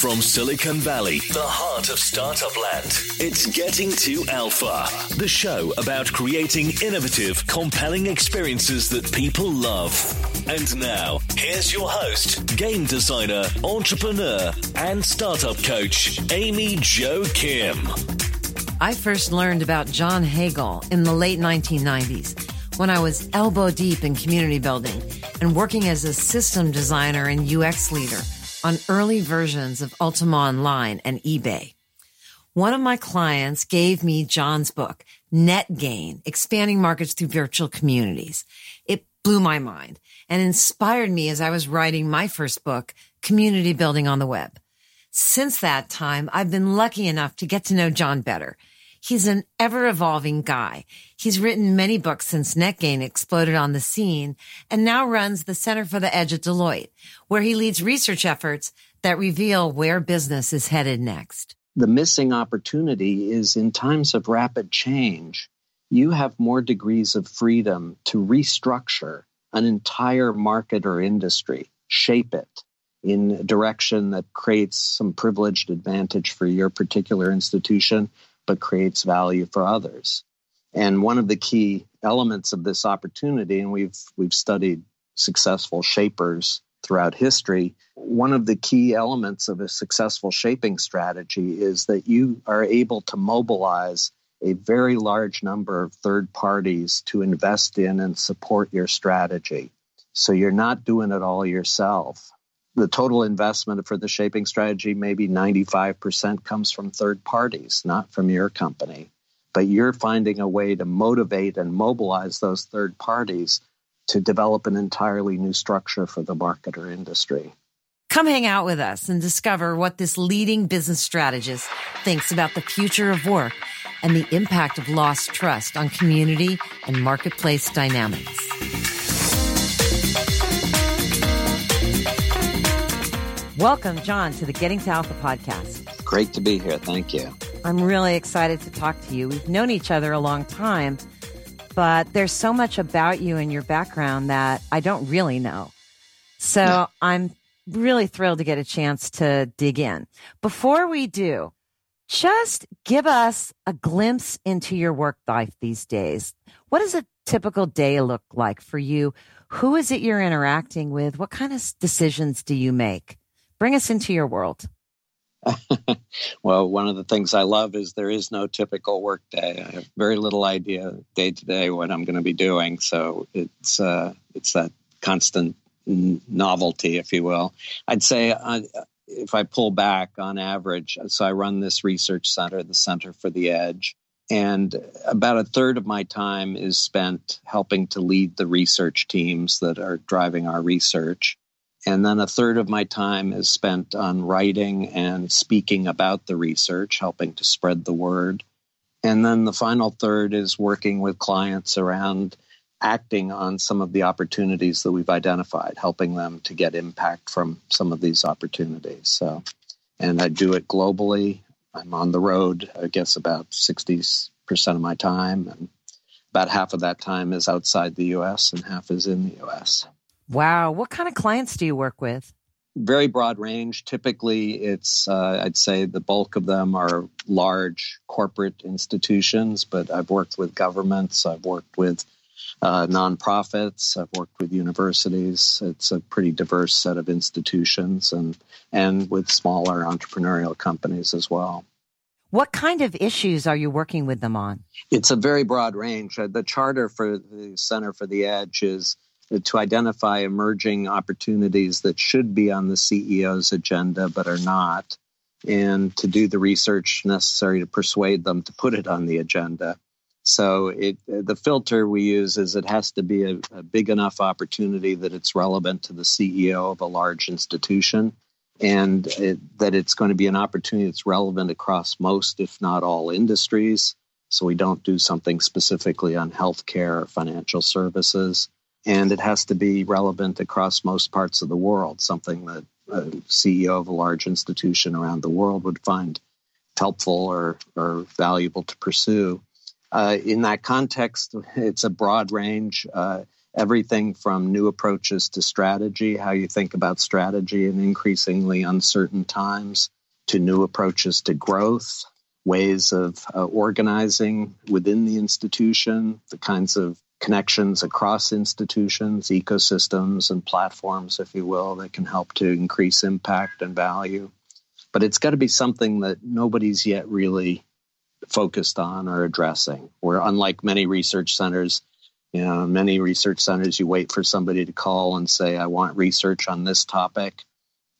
From Silicon Valley, the heart of startup land, it's Getting to Alpha, the show about creating innovative, compelling experiences that people love. And now, here's your host, game designer, entrepreneur, and startup coach, Amy Jo Kim. I first learned about John Hagel in the late 1990s when I was elbow deep in community building and working as a system designer and UX leader on early versions of Ultima Online and eBay. One of my clients gave me John's book, Net Gain, Expanding Markets Through Virtual Communities. It blew my mind and inspired me as I was writing my first book, Community Building on the Web. Since that time, I've been lucky enough to get to know John better He's an ever evolving guy. He's written many books since Net Gain exploded on the scene and now runs the Center for the Edge at Deloitte, where he leads research efforts that reveal where business is headed next. The missing opportunity is in times of rapid change, you have more degrees of freedom to restructure an entire market or industry, shape it in a direction that creates some privileged advantage for your particular institution but creates value for others. And one of the key elements of this opportunity, and we've we've studied successful shapers throughout history, one of the key elements of a successful shaping strategy is that you are able to mobilize a very large number of third parties to invest in and support your strategy. So you're not doing it all yourself the total investment for the shaping strategy, maybe 95% comes from third parties, not from your company. But you're finding a way to motivate and mobilize those third parties to develop an entirely new structure for the market or industry. Come hang out with us and discover what this leading business strategist thinks about the future of work and the impact of lost trust on community and marketplace dynamics. Welcome, John, to the Getting to Alpha podcast. Great to be here. Thank you. I'm really excited to talk to you. We've known each other a long time, but there's so much about you and your background that I don't really know. So yeah. I'm really thrilled to get a chance to dig in. Before we do, just give us a glimpse into your work life these days. What does a typical day look like for you? Who is it you're interacting with? What kind of decisions do you make? Bring us into your world. well, one of the things I love is there is no typical work day. I have very little idea day to day what I'm going to be doing, so it's uh, it's that constant novelty, if you will. I'd say uh, if I pull back on average, so I run this research center, the Center for the Edge, and about a third of my time is spent helping to lead the research teams that are driving our research. And then a third of my time is spent on writing and speaking about the research, helping to spread the word. And then the final third is working with clients around acting on some of the opportunities that we've identified, helping them to get impact from some of these opportunities. So, and I do it globally. I'm on the road, I guess, about 60% of my time. And about half of that time is outside the US and half is in the US. Wow. What kind of clients do you work with? Very broad range. Typically, it's, uh, I'd say the bulk of them are large corporate institutions, but I've worked with governments, I've worked with uh, nonprofits, I've worked with universities. It's a pretty diverse set of institutions and, and with smaller entrepreneurial companies as well. What kind of issues are you working with them on? It's a very broad range. Uh, the charter for the Center for the Edge is to identify emerging opportunities that should be on the CEO's agenda but are not, and to do the research necessary to persuade them to put it on the agenda. So it, the filter we use is it has to be a, a big enough opportunity that it's relevant to the CEO of a large institution and it, that it's going to be an opportunity that's relevant across most, if not all, industries. So we don't do something specifically on healthcare or financial services and it has to be relevant across most parts of the world, something that a CEO of a large institution around the world would find helpful or, or valuable to pursue. Uh, in that context, it's a broad range. Uh, everything from new approaches to strategy, how you think about strategy in increasingly uncertain times, to new approaches to growth, ways of uh, organizing within the institution, the kinds of connections across institutions, ecosystems, and platforms, if you will, that can help to increase impact and value. But it's got to be something that nobody's yet really focused on or addressing. Where unlike many research centers, you know, many research centers, you wait for somebody to call and say, I want research on this topic.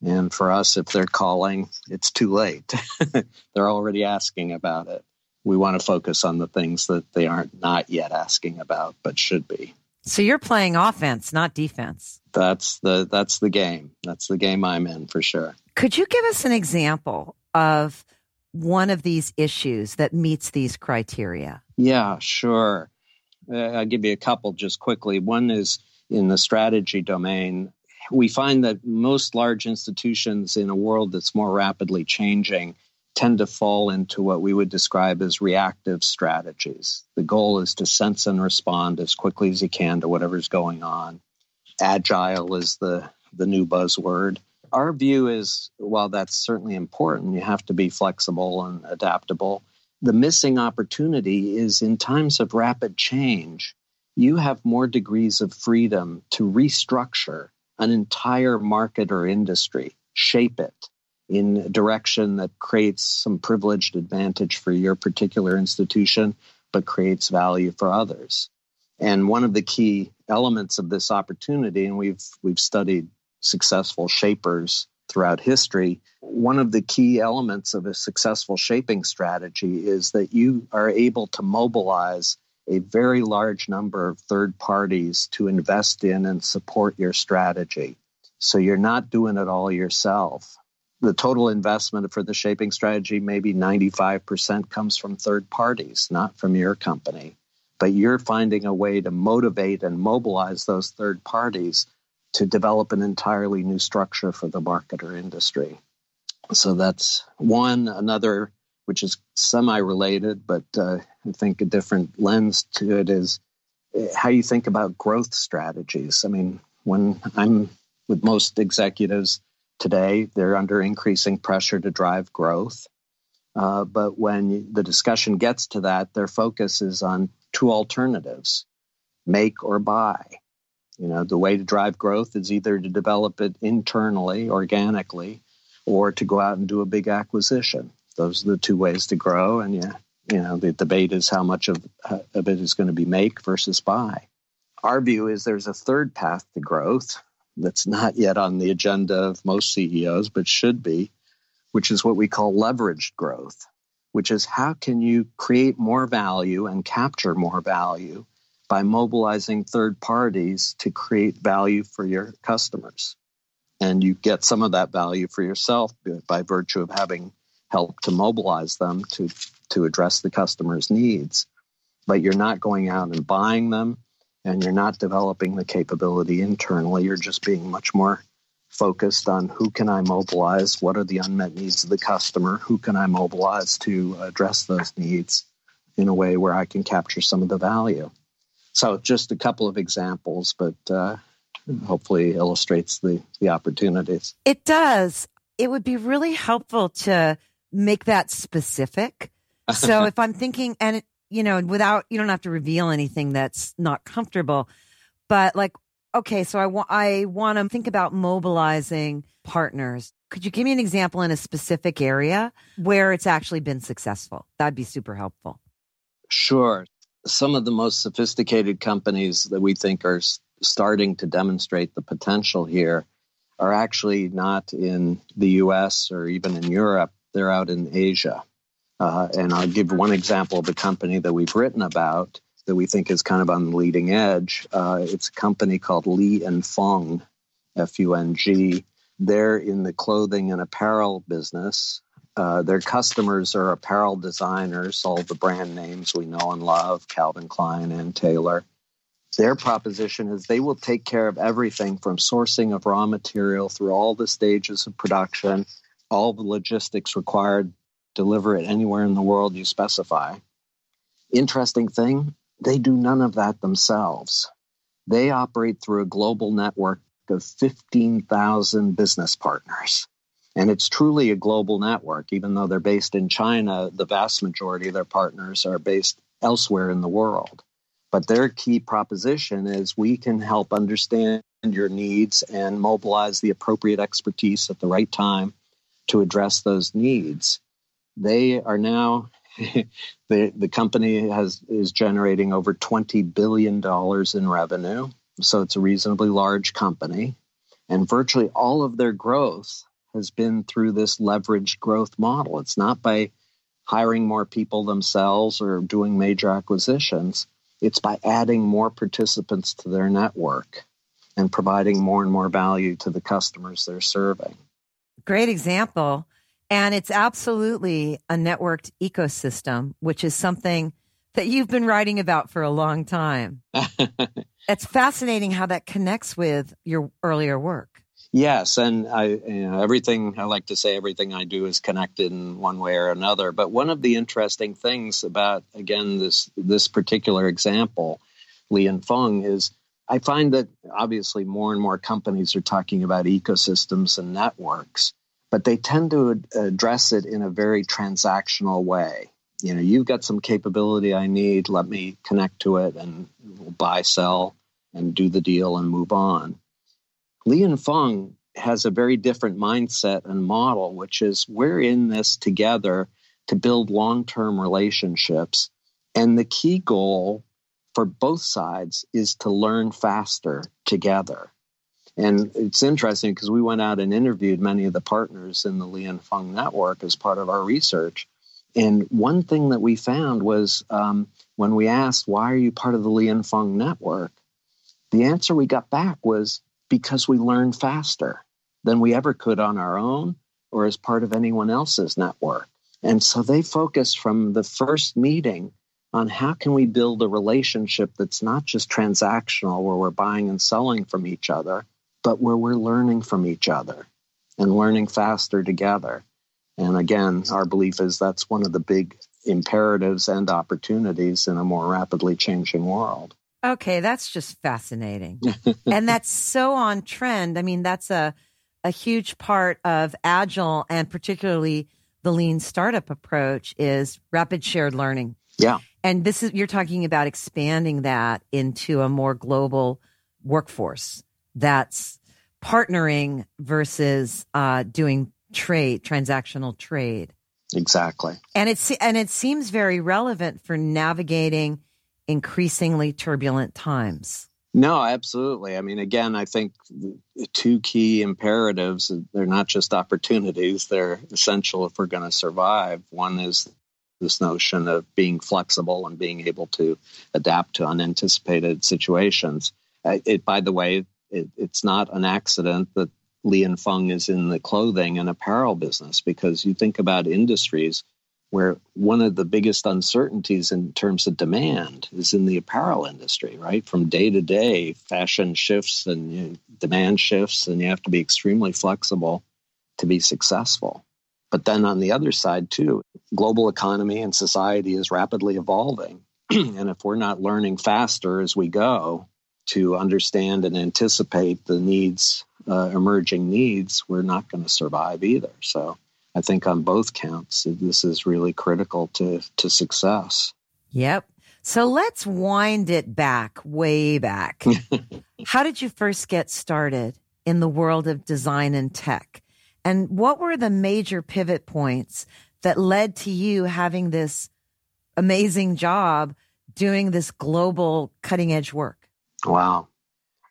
And for us, if they're calling, it's too late. they're already asking about it. We want to focus on the things that they aren't not yet asking about, but should be. So you're playing offense, not defense. That's the that's the game. That's the game I'm in for sure. Could you give us an example of one of these issues that meets these criteria? Yeah, sure. Uh, I'll give you a couple just quickly. One is in the strategy domain. We find that most large institutions in a world that's more rapidly changing tend to fall into what we would describe as reactive strategies. The goal is to sense and respond as quickly as you can to whatever's going on. Agile is the, the new buzzword. Our view is while that's certainly important, you have to be flexible and adaptable the missing opportunity is in times of rapid change, you have more degrees of freedom to restructure an entire market or industry, shape it in a direction that creates some privileged advantage for your particular institution, but creates value for others. And one of the key elements of this opportunity, and we've we've studied successful shapers throughout history, one of the key elements of a successful shaping strategy is that you are able to mobilize a very large number of third parties to invest in and support your strategy. So you're not doing it all yourself. The total investment for the shaping strategy, maybe 95% comes from third parties, not from your company. But you're finding a way to motivate and mobilize those third parties to develop an entirely new structure for the market or industry. So that's one. Another, which is semi related, but uh, I think a different lens to it is uh, how you think about growth strategies. I mean, when I'm with most executives today, they're under increasing pressure to drive growth. Uh, but when the discussion gets to that, their focus is on two alternatives make or buy. You know, the way to drive growth is either to develop it internally, organically, or to go out and do a big acquisition. Those are the two ways to grow. And yeah, you know, the debate is how much of, of it is going to be make versus buy. Our view is there's a third path to growth that's not yet on the agenda of most CEOs, but should be, which is what we call leveraged growth, which is how can you create more value and capture more value by mobilizing third parties to create value for your customers. And you get some of that value for yourself by virtue of having helped to mobilize them to, to address the customer's needs. But you're not going out and buying them and you're not developing the capability internally. You're just being much more focused on who can I mobilize? What are the unmet needs of the customer? Who can I mobilize to address those needs in a way where I can capture some of the value? So just a couple of examples, but uh, hopefully illustrates the, the opportunities. It does. It would be really helpful to make that specific. So if I'm thinking, and you know, without you don't have to reveal anything that's not comfortable, but like, okay, so I want I want to think about mobilizing partners. Could you give me an example in a specific area where it's actually been successful? That'd be super helpful. Sure some of the most sophisticated companies that we think are starting to demonstrate the potential here are actually not in the US or even in Europe. They're out in Asia. Uh, and I'll give one example of a company that we've written about that we think is kind of on the leading edge. Uh, it's a company called Li and Fung, F U N G. They're in the clothing and apparel business. Uh, their customers are apparel designers, all the brand names we know and love, Calvin Klein Ann Taylor. Their proposition is they will take care of everything from sourcing of raw material through all the stages of production, all the logistics required, deliver it anywhere in the world you specify. Interesting thing, they do none of that themselves. They operate through a global network of 15,000 business partners. And it's truly a global network. Even though they're based in China, the vast majority of their partners are based elsewhere in the world. But their key proposition is we can help understand your needs and mobilize the appropriate expertise at the right time to address those needs. They are now the the company has is generating over 20 billion dollars in revenue, so it's a reasonably large company, and virtually all of their growth has been through this leveraged growth model. It's not by hiring more people themselves or doing major acquisitions. It's by adding more participants to their network and providing more and more value to the customers they're serving. Great example. And it's absolutely a networked ecosystem, which is something that you've been writing about for a long time. it's fascinating how that connects with your earlier work. Yes, and I, you know, everything I like to say, everything I do is connected in one way or another. But one of the interesting things about again this this particular example, Li and Fung, is I find that obviously more and more companies are talking about ecosystems and networks, but they tend to address it in a very transactional way. You know, you've got some capability I need, let me connect to it and buy, sell, and do the deal and move on Li and Fung has a very different mindset and model, which is we're in this together to build long term relationships. And the key goal for both sides is to learn faster together. And it's interesting because we went out and interviewed many of the partners in the Li and Fung network as part of our research. And one thing that we found was um, when we asked, why are you part of the Li and Fung network? The answer we got back was because we learn faster than we ever could on our own or as part of anyone else's network. And so they focus from the first meeting on how can we build a relationship that's not just transactional where we're buying and selling from each other, but where we're learning from each other and learning faster together. And again, our belief is that's one of the big imperatives and opportunities in a more rapidly changing world. Okay, that's just fascinating. and that's so on trend. I mean, that's a a huge part of agile and particularly the lean startup approach is rapid shared learning. Yeah. And this is you're talking about expanding that into a more global workforce that's partnering versus uh, doing trade, transactional trade. Exactly. And it's and it seems very relevant for navigating increasingly turbulent times. No, absolutely. I mean, again, I think two key imperatives, they're not just opportunities, they're essential if we're going to survive. One is this notion of being flexible and being able to adapt to unanticipated situations. Uh, it, by the way, it, it's not an accident that Li and Fung is in the clothing and apparel business because you think about industries where one of the biggest uncertainties in terms of demand is in the apparel industry, right? From day to day, fashion shifts and you know, demand shifts, and you have to be extremely flexible to be successful. But then on the other side, too, global economy and society is rapidly evolving. and if we're not learning faster as we go to understand and anticipate the needs, uh, emerging needs, we're not going to survive either. So I think on both counts, this is really critical to, to success. Yep. So let's wind it back, way back. How did you first get started in the world of design and tech? And what were the major pivot points that led to you having this amazing job doing this global cutting edge work? Wow.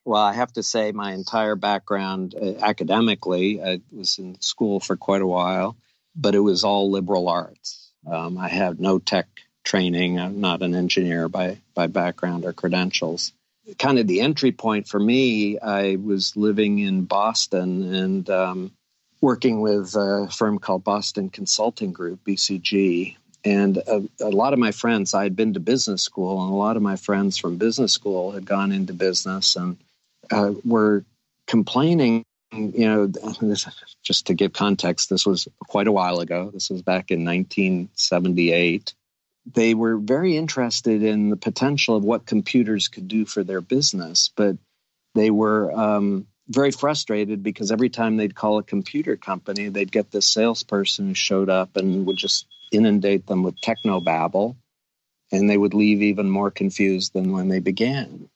Well, I have to say, my entire background uh, academically, I was in school for quite a while, but it was all liberal arts. Um, I had no tech training. I'm not an engineer by, by background or credentials. Kind of the entry point for me, I was living in Boston and um, working with a firm called Boston Consulting Group, BCG. And a, a, lot of my friends, I had been to business school, and a lot of my friends from business school had gone into business and uh, were complaining. You know, just to give context, this was quite a while ago. This was back in 1978. they were very interested in the potential of what computers could do for their business, but they were um, very frustrated because every time they'd call a computer company, they'd get this salesperson who showed up and would just inundate them with techno babble, and they would leave even more confused than when they began.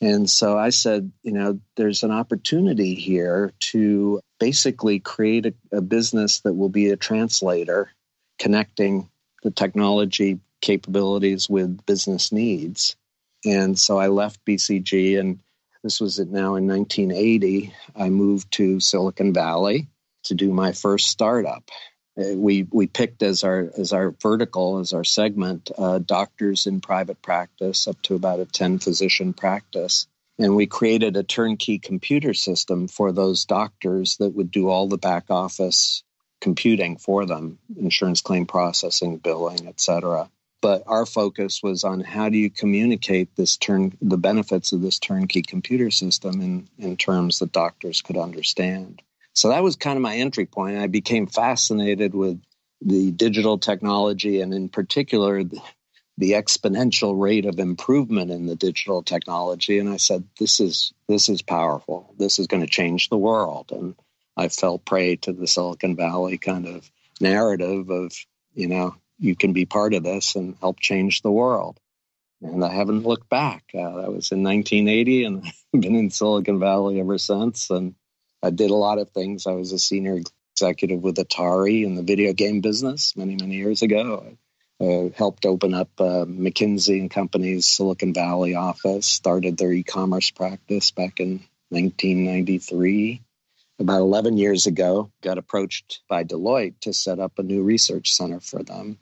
And so I said, you know, there's an opportunity here to basically create a, a business that will be a translator connecting the technology capabilities with business needs. And so I left BCG, and this was it now in 1980. I moved to Silicon Valley to do my first startup. Uh, we we picked as our as our vertical as our segment uh, doctors in private practice up to about a 10 physician practice and we created a turnkey computer system for those doctors that would do all the back office computing for them, insurance claim processing, billing, etc. But our focus was on how do you communicate this turn the benefits of this turnkey computer system in, in terms that doctors could understand. So that was kind of my entry point. I became fascinated with the digital technology and in particular the, exponential rate of improvement in the digital technology and I said this is this is powerful. This is going to change the world and I fell prey to the Silicon Valley kind of narrative of, you know, you can be part of this and help change the world. And I haven't looked back. Uh, that was in 1980, and I've been in Silicon Valley ever since. And I did a lot of things. I was a senior executive with Atari in the video game business many, many years ago. I uh, helped open up uh, McKinsey and Company's Silicon Valley office, started their e commerce practice back in 1993 about 11 years ago, got approached by Deloitte to set up a new research center for them.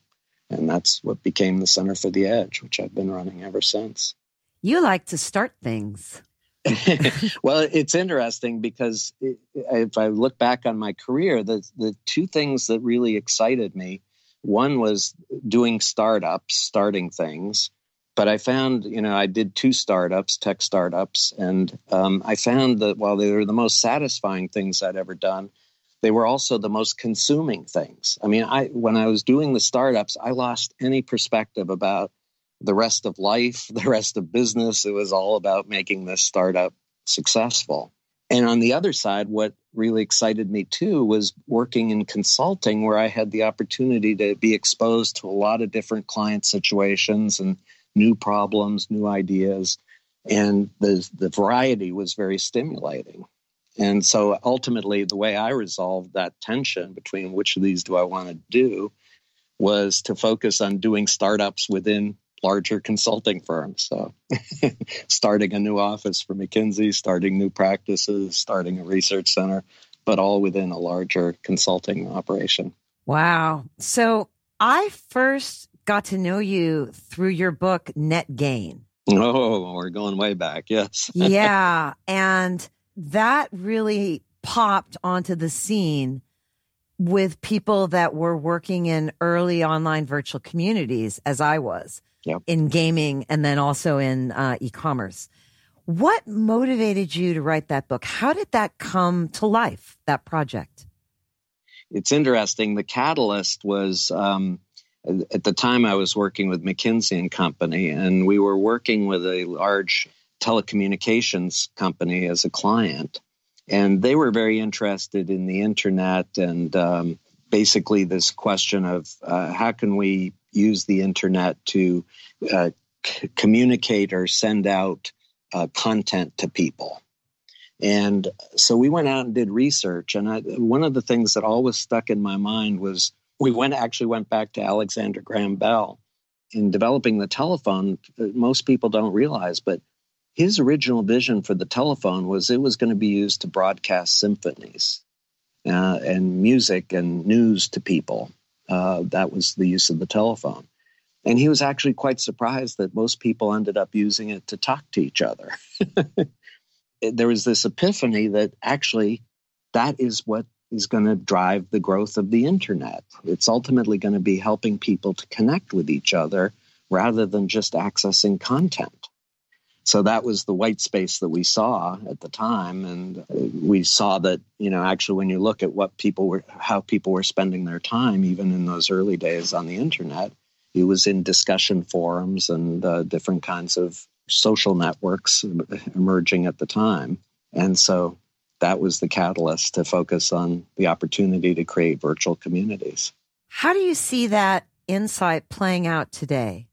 And that's what became the Center for the Edge, which I've been running ever since. You like to start things. well, it's interesting because if I look back on my career, the, the two things that really excited me one was doing startups, starting things, but I found, you know, I did two startups, tech startups, and um, I found that while they were the most satisfying things I'd ever done, they were also the most consuming things. I mean, I when I was doing the startups, I lost any perspective about the rest of life, the rest of business. It was all about making this startup successful. And on the other side, what really excited me too was working in consulting, where I had the opportunity to be exposed to a lot of different client situations and new problems, new ideas, and the the variety was very stimulating. And so ultimately, the way I resolved that tension between which of these do I want to do was to focus on doing startups within larger consulting firms. So, starting a new office for McKinsey, starting new practices, starting a research center, but all within a larger consulting operation. Wow. So, I first got to know you through your book, Net Gain. Oh, we're going way back. Yes. yeah. And that really popped onto the scene with people that were working in early online virtual communities, as I was yep. in gaming and then also in uh, e commerce. What motivated you to write that book? How did that come to life, that project? It's interesting. The catalyst was um, at the time I was working with McKinsey and Company, and we were working with a large telecommunications company as a client. And they were very interested in the internet and um, basically this question of uh, how can we use the internet to uh, c- communicate or send out uh, content to people. And so we went out and did research. And I, one of the things that always stuck in my mind was we went actually went back to Alexander Graham Bell in developing the telephone. Most people don't realize, but his original vision for the telephone was it was going to be used to broadcast symphonies uh, and music and news to people. Uh, that was the use of the telephone. And he was actually quite surprised that most people ended up using it to talk to each other. there was this epiphany that actually that is what is going to drive the growth of the internet. It's ultimately going to be helping people to connect with each other rather than just accessing content. So that was the white space that we saw at the time. And we saw that, you know, actually, when you look at what people were, how people were spending their time, even in those early days on the internet, it was in discussion forums and uh, different kinds of social networks emerging at the time. And so that was the catalyst to focus on the opportunity to create virtual communities. How do you see that insight playing out today?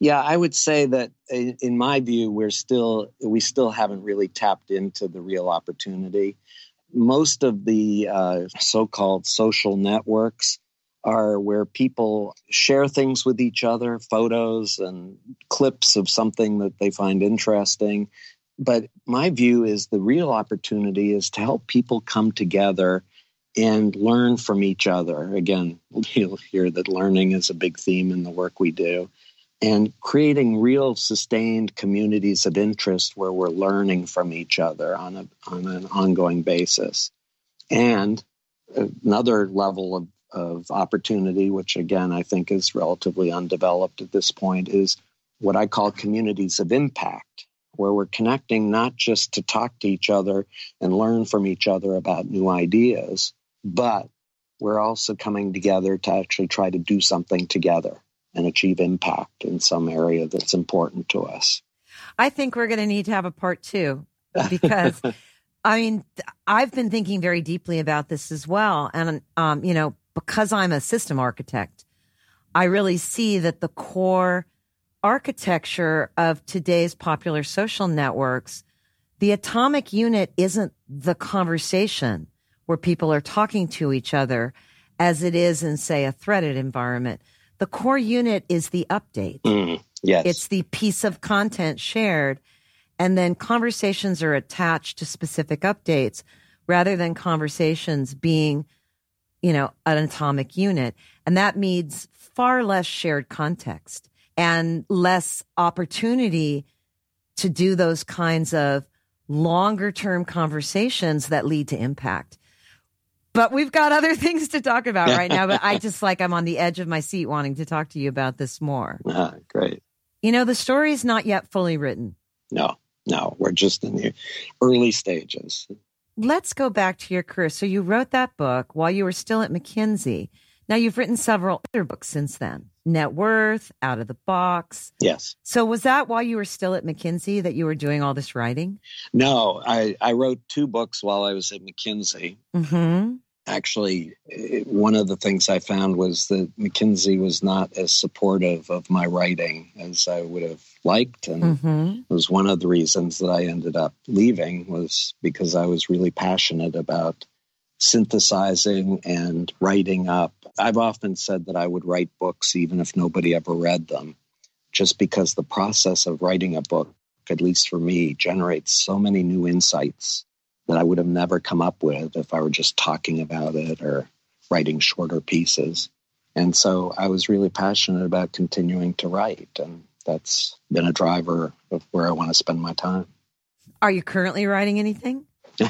Yeah, I would say that in my view, we're still we still haven't really tapped into the real opportunity. Most of the uh, so-called social networks are where people share things with each other, photos and clips of something that they find interesting. But my view is the real opportunity is to help people come together and learn from each other. Again, you'll hear that learning is a big theme in the work we do. And creating real sustained communities of interest where we're learning from each other on, a, on an ongoing basis. And another level of, of opportunity, which again I think is relatively undeveloped at this point, is what I call communities of impact where we're connecting not just to talk to each other and learn from each other about new ideas, but we're also coming together to actually try to do something together and achieve impact in some area that's important to us. I think we're going to need to have a part two because I mean, I've been thinking very deeply about this as well. And, um, you know, because I'm a system architect, I really see that the core architecture of today's popular social networks, the atomic unit isn't the conversation where people are talking to each other as it is in, say, a threaded environment. The core unit is the update. Mm, yes. It's the piece of content shared. And then conversations are attached to specific updates rather than conversations being, you know, an atomic unit. And that means far less shared context and less opportunity to do those kinds of longer term conversations that lead to impact. But we've got other things to talk about right now. But I just like I'm on the edge of my seat wanting to talk to you about this more. Ah, great. You know, the story is not yet fully written. No, no, we're just in the early stages. Let's go back to your career. So you wrote that book while you were still at McKinsey. Now you've written several other books since then. Net Worth, Out of the Box. Yes. So was that while you were still at McKinsey that you were doing all this writing? No, I, I wrote two books while I was at McKinsey. Mm-hmm. Actually, one of the things I found was that McKinsey was not as supportive of my writing as I would have liked, and mm-hmm. it was one of the reasons that I ended up leaving was because I was really passionate about synthesizing and writing up. I've often said that I would write books even if nobody ever read them, just because the process of writing a book, at least for me, generates so many new insights that I would have never come up with if I were just talking about it or writing shorter pieces. And so I was really passionate about continuing to write, and that's been a driver of where I want to spend my time. Are you currently writing anything?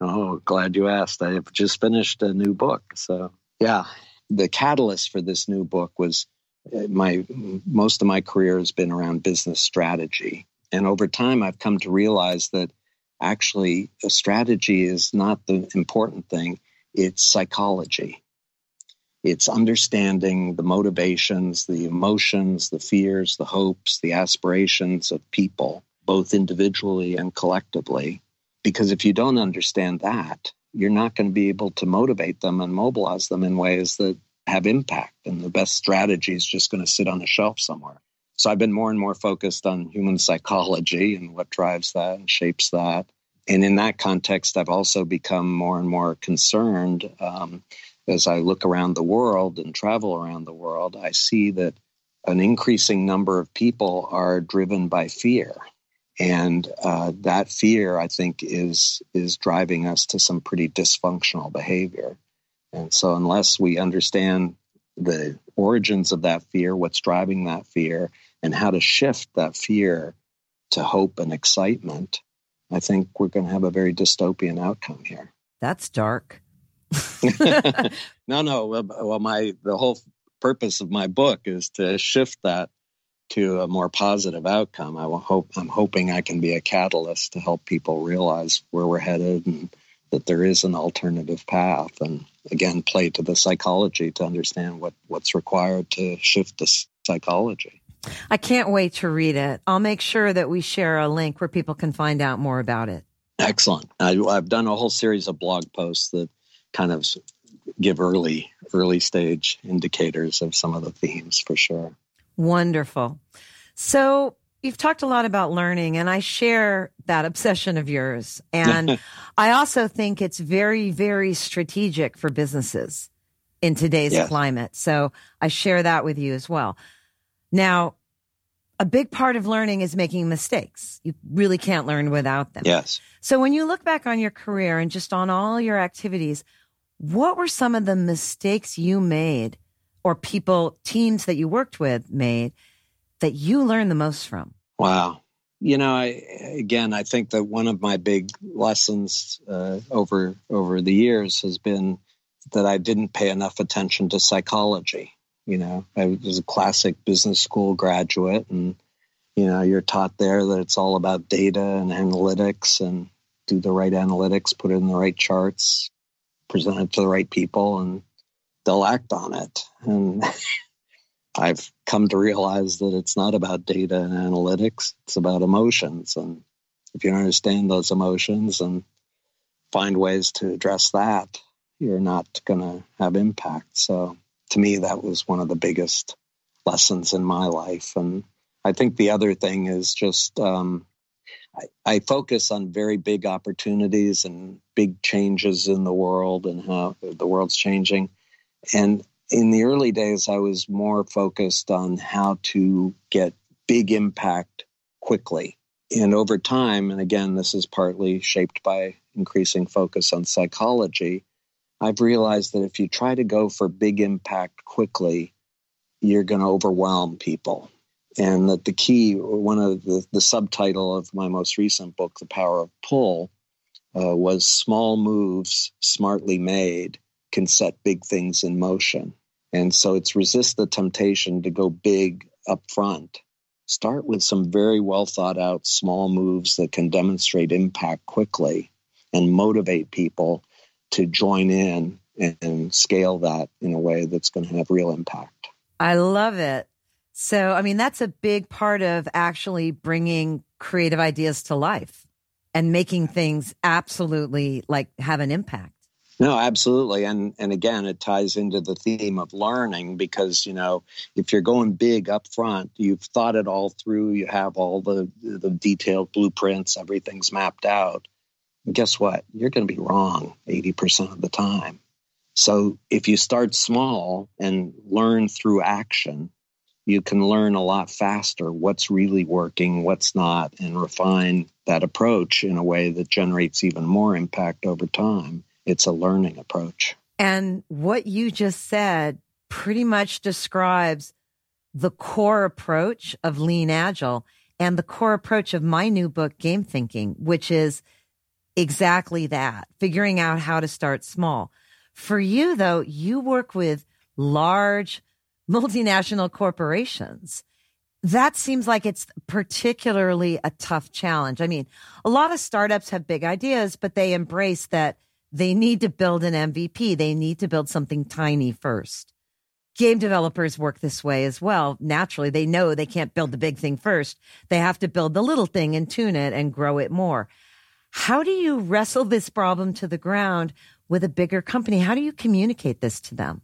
Oh, glad you asked. I have just finished a new book. So, yeah, the catalyst for this new book was uh, my most of my career has been around business strategy. And over time, I've come to realize that actually a strategy is not the important thing, it's psychology. It's understanding the motivations, the emotions, the fears, the hopes, the aspirations of people, both individually and collectively because if you don't understand that, you're not going to be able to motivate them and mobilize them in ways that have impact. And the best strategy is just going to sit on a shelf somewhere. So I've been more and more focused on human psychology and what drives that and shapes that. And in that context, I've also become more and more concerned um, as I look around the world and travel around the world. I see that an increasing number of people are driven by fear and uh, that fear i think is is driving us to some pretty dysfunctional behavior and so unless we understand the origins of that fear what's driving that fear and how to shift that fear to hope and excitement i think we're going to have a very dystopian outcome here that's dark no no well my the whole purpose of my book is to shift that to a more positive outcome. I hope I'm hoping I can be a catalyst to help people realize where we're headed and that there is an alternative path. And again play to the psychology to understand what, what's required to shift the psychology. I can't wait to read it. I'll make sure that we share a link where people can find out more about it. Excellent. I, have done a whole series of blog posts that kind of give early early stage indicators of some of the themes for sure. Wonderful. So you've talked a lot about learning and I share that obsession of yours. And I also think it's very, very strategic for businesses in today's yes. climate. So I share that with you as well. Now, a big part of learning is making mistakes. You really can't learn without them. Yes. So when you look back on your career and just on all your activities, what were some of the mistakes you made or people, teams that you worked with made that you learned the most from? Wow. You know, I, again, I think that one of my big lessons uh, over over the years has been that I didn't pay enough attention to psychology. You know, I was a classic business school graduate, and you know, you're taught there that it's all about data and analytics, and do the right analytics, put it in the right charts, present it to the right people, and they'll act on it. And I've come to realize that it's not about data and analytics, it's about emotions. And if you understand those emotions and find ways to address that, you're not going to have impact. So to me, that was one of the biggest lessons in my life. And I think the other thing is just um, I, I, focus on very big opportunities and big changes in the world and how the world's changing. And in the early days, I was more focused on how to get big impact quickly. And over time, and again, this is partly shaped by increasing focus on psychology, I've realized that if you try to go for big impact quickly, you're going to overwhelm people. And that the key, one of the, the subtitle of my most recent book, The Power of Pull, uh, was Small Moves Smartly Made can set big things in motion. And so it's resist the temptation to go big up front. Start with some very well thought out small moves that can demonstrate impact quickly and motivate people to join in and scale that in a way that's going to have real impact. I love it. So, I mean, that's a big part of actually bringing creative ideas to life and making things absolutely like have an impact. No, absolutely. And and again, it ties into the theme of learning because, you know, if you're going big up front, you've thought it all through, you have all the the detailed blueprints, everything's mapped out. And guess what? You're going to be wrong 80% of the time. So if you start small and learn through action, you can learn a lot faster what's really working, what's not, and refine that approach in a way that generates even more impact over time it's a learning approach. And what you just said pretty much describes the core approach of lean agile and the core approach of my new book, Game Thinking, which is exactly that, figuring out how to start small. For you, though, you work with large multinational corporations. That seems like it's particularly a tough challenge. I mean, a lot of startups have big ideas, but they embrace that they need to build an MVP. They need to build something tiny first. Game developers work this way as well. Naturally, they know they can't build the big thing first. They have to build the little thing and tune it and grow it more. How do you wrestle this problem to the ground with a bigger company? How do you communicate this to them?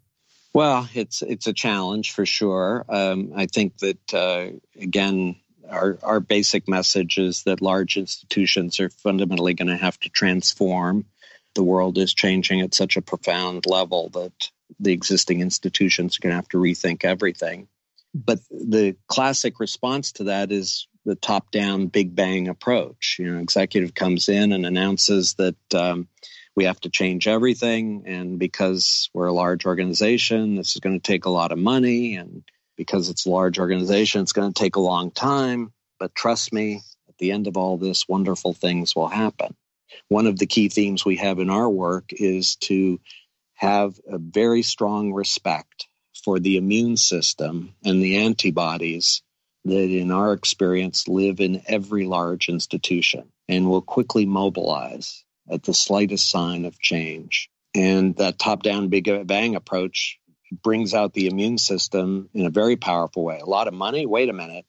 Well, it's it's a challenge for sure. Um, I think that uh, again, our our basic message is that large institutions are fundamentally going to have to transform the world is changing at such a profound level that the existing institutions are going to have to rethink everything. But the classic response to that is the top down big bang approach. You know, executive comes in and announces that um, we have to change everything. And because we're a large organization, this is going to take a lot of money. And because it's a large organization, it's going to take a long time. But trust me, at the end of all this, wonderful things will happen one of the key themes we have in our work is to have a very strong respect for the immune system and the antibodies that, in our experience, live in every large institution and will quickly mobilize at the slightest sign of change. And that top down big bang approach brings out the immune system in a very powerful way. A lot of money? Wait a minute.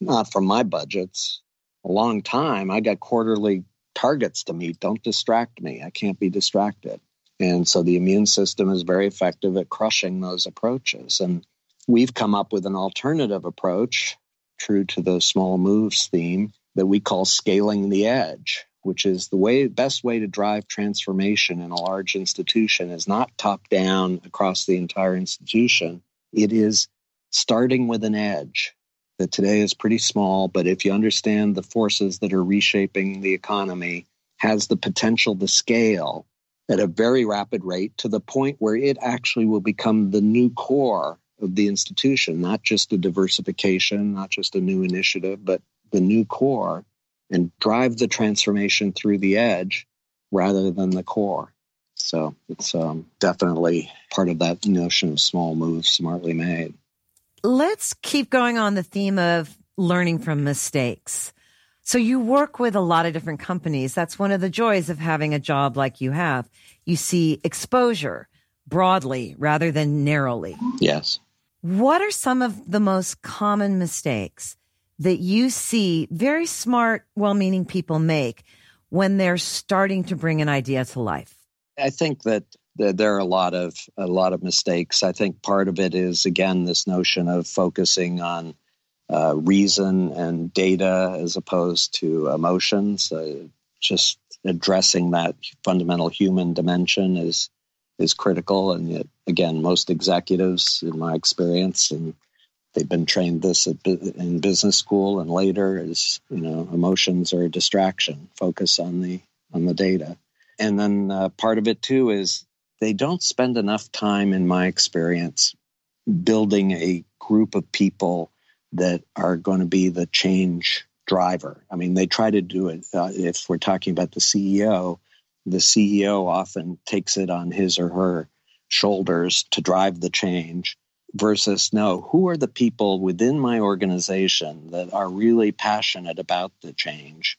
Not from my budgets. A long time. I got quarterly targets to meet. Don't distract me. I can't be distracted. And so the immune system is very effective at crushing those approaches. And we've come up with an alternative approach, true to the small moves theme, that we call scaling the edge, which is the way best way to drive transformation in a large institution is not top down across the entire institution. It is starting with an edge that today is pretty small, but if you understand the forces that are reshaping the economy, has the potential to scale at a very rapid rate to the point where it actually will become the new core of the institution, not just a diversification, not just a new initiative, but the new core and drive the transformation through the edge rather than the core. So it's um, definitely part of that notion of small moves smartly made. Let's keep going on the theme of learning from mistakes. So you work with a lot of different companies. That's one of the joys of having a job like you have. You see exposure broadly rather than narrowly. Yes. What are some of the most common mistakes that you see very smart, well meaning people make when they're starting to bring an idea to life? I think that there are a lot of a lot of mistakes. I think part of it is again this notion of focusing on uh, reason and data as opposed to emotions. Uh, just addressing that fundamental human dimension is is critical. And yet, again, most executives, in my experience, and they've been trained this in business school and later, is you know emotions are a distraction. Focus on the on the data. And then uh, part of it too is they don't spend enough time, in my experience, building a group of people that are going to be the change driver. I mean, they try to do it. Uh, if we're talking about the CEO, the CEO often takes it on his or her shoulders to drive the change versus no, who are the people within my organization that are really passionate about the change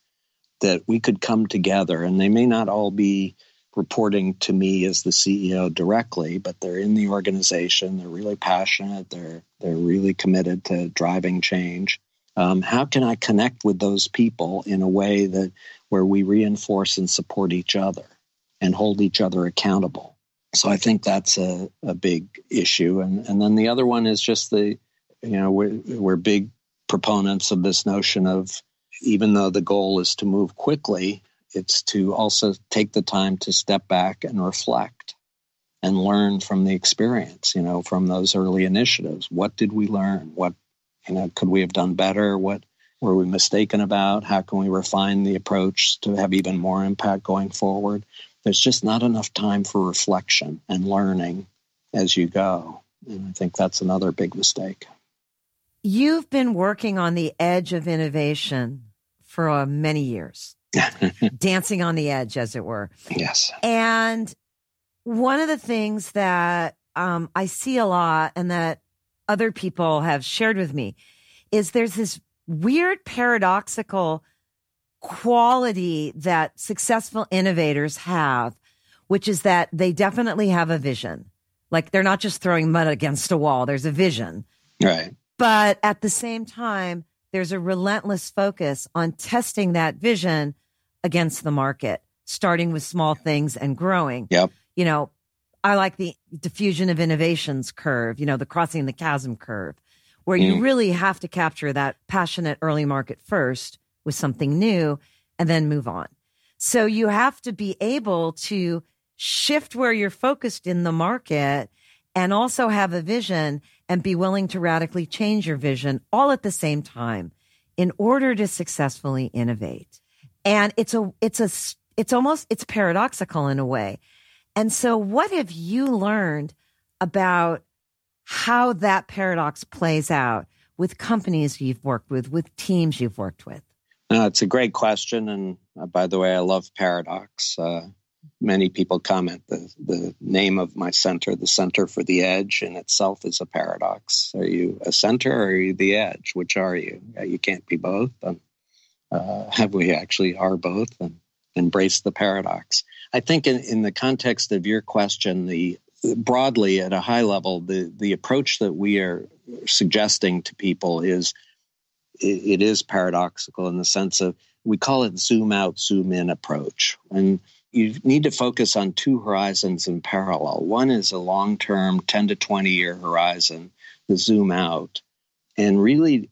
that we could come together and they may not all be reporting to me as the CEO directly, but they're in the organization. They're really passionate. They're they're really committed to driving change. Um, how can I connect with those people in a way that where we reinforce and support each other and hold each other accountable? So I think that's a, a big issue. And and then the other one is just the you know we're we're big proponents of this notion of even though the goal is to move quickly, it's to also take the time to step back and reflect and learn from the experience, you know, from those early initiatives. What did we learn? What, you know, could we have done better? What were we mistaken about? How can we refine the approach to have even more impact going forward? There's just not enough time for reflection and learning as you go. And I think that's another big mistake. You've been working on the edge of innovation for uh, many years. dancing on the edge, as it were. Yes. And one of the things that um, I see a lot and that other people have shared with me is there's this weird paradoxical quality that successful innovators have, which is that they definitely have a vision. Like they're not just throwing mud against a wall, there's a vision. Right. But at the same time, there's a relentless focus on testing that vision against the market, starting with small things and growing. Yep. You know, I like the diffusion of innovations curve, you know, the crossing the chasm curve, where mm. you really have to capture that passionate early market first with something new and then move on. So you have to be able to shift where you're focused in the market and also have a vision and be willing to radically change your vision all at the same time in order to successfully innovate. And it's a, it's a, it's almost, it's paradoxical in a way. And so what have you learned about how that paradox plays out with companies you've worked with, with teams you've worked with? No, it's a great question. And uh, by the way, I love paradox. Uh, many people comment the, the name of my center, the Center for the Edge, in itself is a paradox. Are you a center or are you the edge? Which are you? You can't be both. Um, uh, have we actually are both and embrace the paradox. I think in, in the context of your question, the broadly at a high level, the, the approach that we are suggesting to people is it, it is paradoxical in the sense of we call it zoom out, zoom in approach. And you need to focus on two horizons in parallel. One is a long term 10 to 20 year horizon, the zoom out, and really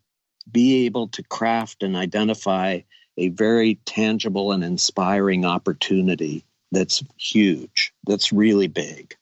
be able to craft and identify a very tangible and inspiring opportunity that's huge, that's really big,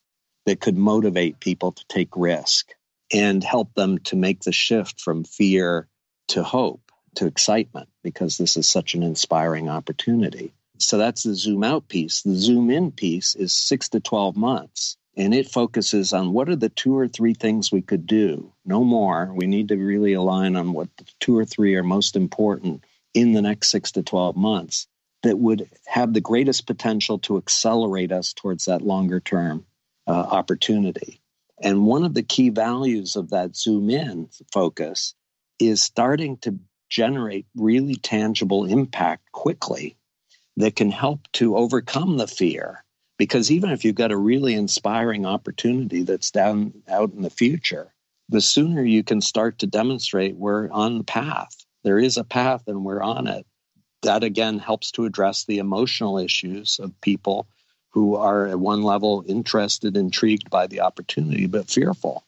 that could motivate people to take risk and help them to make the shift from fear to hope to excitement because this is such an inspiring opportunity. So that's the zoom out piece. The zoom in piece is six to 12 months. And it focuses on what are the two or three things we could do, no more. We need to really align on what the two or three are most important in the next six to 12 months that would have the greatest potential to accelerate us towards that longer term uh, opportunity. And one of the key values of that zoom in focus is starting to generate really tangible impact quickly that can help to overcome the fear. Because even if you've got a really inspiring opportunity that's down out in the future, the sooner you can start to demonstrate we're on the path. There is a path and we're on it. That again helps to address the emotional issues of people who are at one level interested, intrigued by the opportunity, but fearful.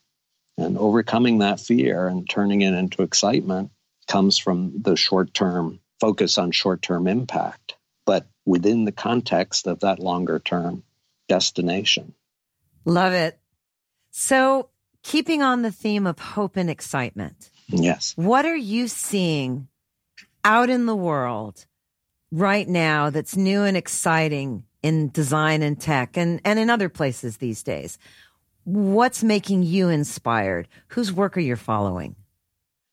And overcoming that fear and turning it into excitement comes from the short term focus on short term impact, but within the context of that longer term destination. Love it. So, keeping on the theme of hope and excitement. Yes. What are you seeing out in the world right now that's new and exciting in design and tech and, and in other places these days? What's making you inspired? Whose work are you following?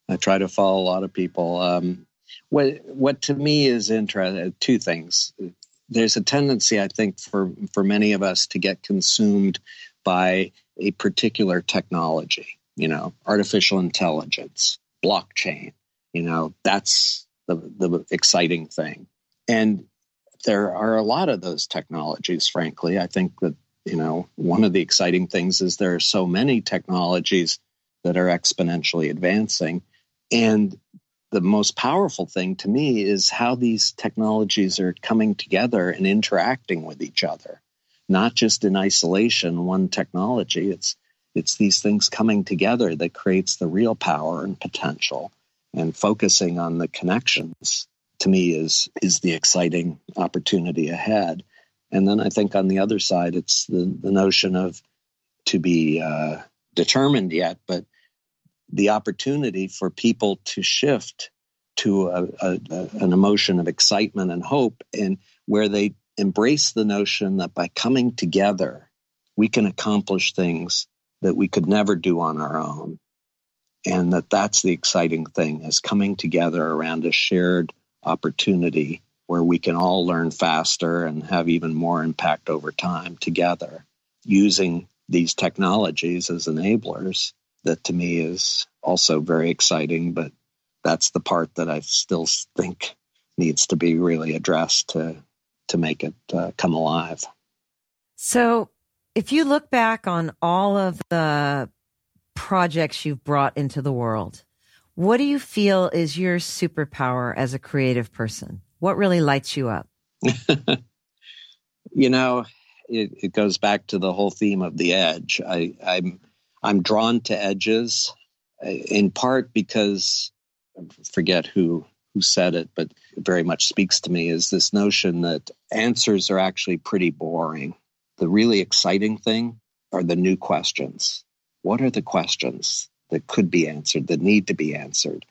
I try to follow a lot of people. Um, what what to me is interesting. Two things. There's a tendency, I think, for for many of us to get consumed by a particular technology. You know, artificial intelligence, blockchain. You know, that's the the exciting thing. And there are a lot of those technologies. Frankly, I think that you know one of the exciting things is there are so many technologies that are exponentially advancing and the most powerful thing to me is how these technologies are coming together and interacting with each other, not just in isolation, one technology. It's it's these things coming together that creates the real power and potential. And focusing on the connections to me is is the exciting opportunity ahead. And then I think on the other side, it's the, the notion of to be uh, determined yet, but the opportunity for people to shift to a, a, a, an emotion of excitement and hope, and where they embrace the notion that by coming together, we can accomplish things that we could never do on our own. And that that's the exciting thing is coming together around a shared opportunity where we can all learn faster and have even more impact over time together using these technologies as enablers that to me is also very exciting, but that's the part that I still think needs to be really addressed to to make it uh, come alive. So, if you look back on all of the projects you've brought into the world, what do you feel is your superpower as a creative person? What really lights you up? you know, it, it, goes back to the whole theme of the edge. I, I'm I'm drawn to edges, uh, in part because I forget who who said it, but it very much speaks to me is this notion that answers are actually pretty boring. The really exciting thing are the new questions. What are the questions that could be answered, that need to be answered?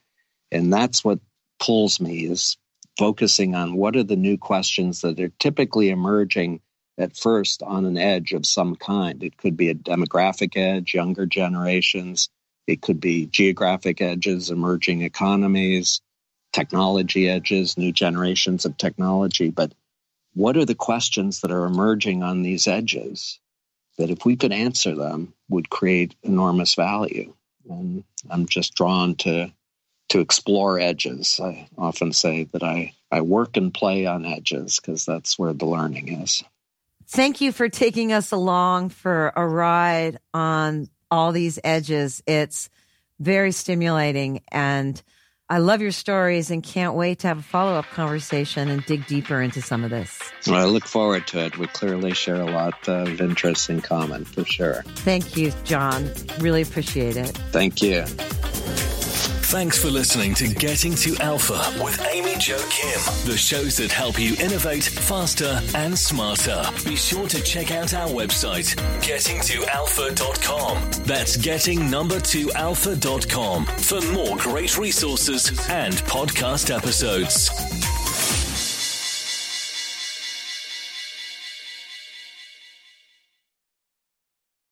And that's what pulls me is focusing on what are the new questions that are typically emerging at first on an edge of some kind. It could be a demographic edge, younger generations. It could be geographic edges, emerging economies, technology edges, new generations of technology. But what are the questions that are emerging on these edges that, if we could answer them, would create enormous value? And I'm just drawn to to explore edges. I often say that I, I work and play on edges because that's where the learning is. Thank you for taking us along for a ride on all these edges. It's very stimulating and I love your stories and can't wait to have a follow up conversation and dig deeper into some of this. Well, I look forward to it. We clearly share a lot of interests in common for sure. Thank you, John. Really appreciate it. Thank you. Thanks for listening to Getting to Alpha with Amy Jo Kim, the shows that help you innovate faster and smarter. Be sure to check out our website, gettingtoalpha.com. That's getting number two alpha.com for more great resources and podcast episodes.